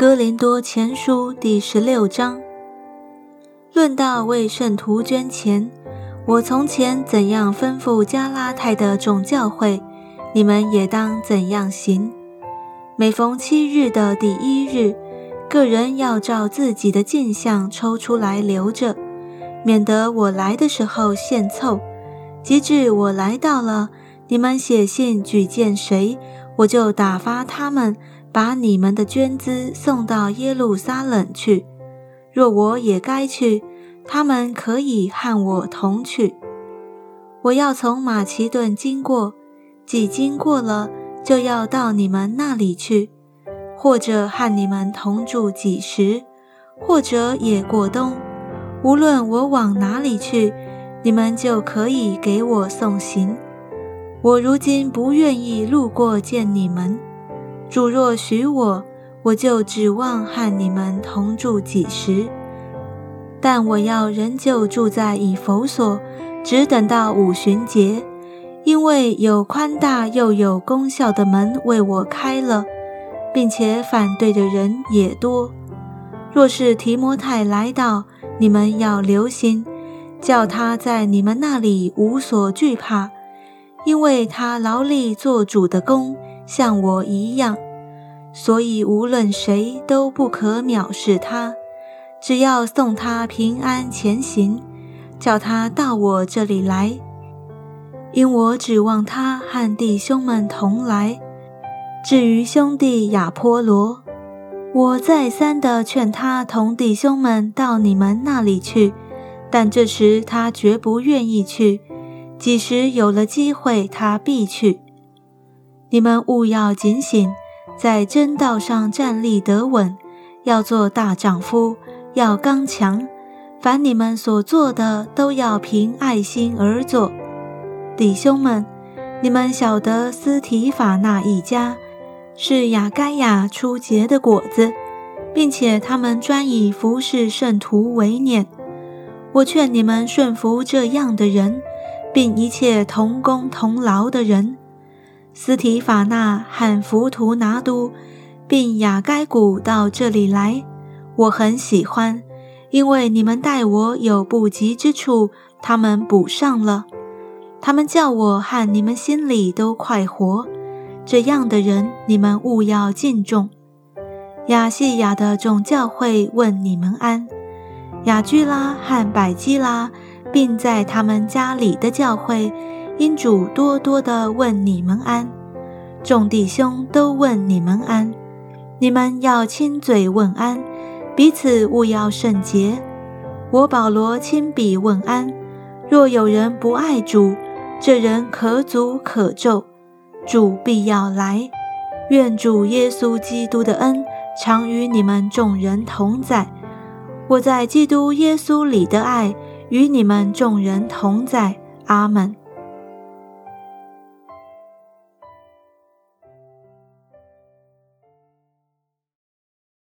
哥林多前书第十六章，论到为圣徒捐钱，我从前怎样吩咐加拉太的众教会，你们也当怎样行。每逢七日的第一日，个人要照自己的镜像抽出来留着，免得我来的时候献凑。及至我来到了，你们写信举荐谁，我就打发他们。把你们的捐资送到耶路撒冷去。若我也该去，他们可以和我同去。我要从马其顿经过，几经过了，就要到你们那里去，或者和你们同住几时，或者也过冬。无论我往哪里去，你们就可以给我送行。我如今不愿意路过见你们。主若许我，我就指望和你们同住几时。但我要仍旧住在以弗所，只等到五旬节，因为有宽大又有功效的门为我开了，并且反对的人也多。若是提摩太来到，你们要留心，叫他在你们那里无所惧怕，因为他劳力做主的工。像我一样，所以无论谁都不可藐视他。只要送他平安前行，叫他到我这里来，因我指望他和弟兄们同来。至于兄弟亚波罗，我再三的劝他同弟兄们到你们那里去，但这时他绝不愿意去。几时有了机会，他必去。你们务要警醒，在真道上站立得稳，要做大丈夫，要刚强。凡你们所做的，都要凭爱心而做。弟兄们，你们晓得斯提法那一家是雅该亚出结的果子，并且他们专以服侍圣徒为念。我劝你们顺服这样的人，并一切同工同劳的人。斯提法纳和浮图拿都，并雅该古到这里来，我很喜欢，因为你们待我有不及之处，他们补上了。他们叫我和你们心里都快活。这样的人，你们务要敬重。亚细亚的众教会问你们安。雅居拉和百基拉，并在他们家里的教会。因主多多的问你们安，众弟兄都问你们安，你们要亲嘴问安，彼此勿要圣洁。我保罗亲笔问安。若有人不爱主，这人可诅可咒。主必要来。愿主耶稣基督的恩常与你们众人同在。我在基督耶稣里的爱与你们众人同在。阿门。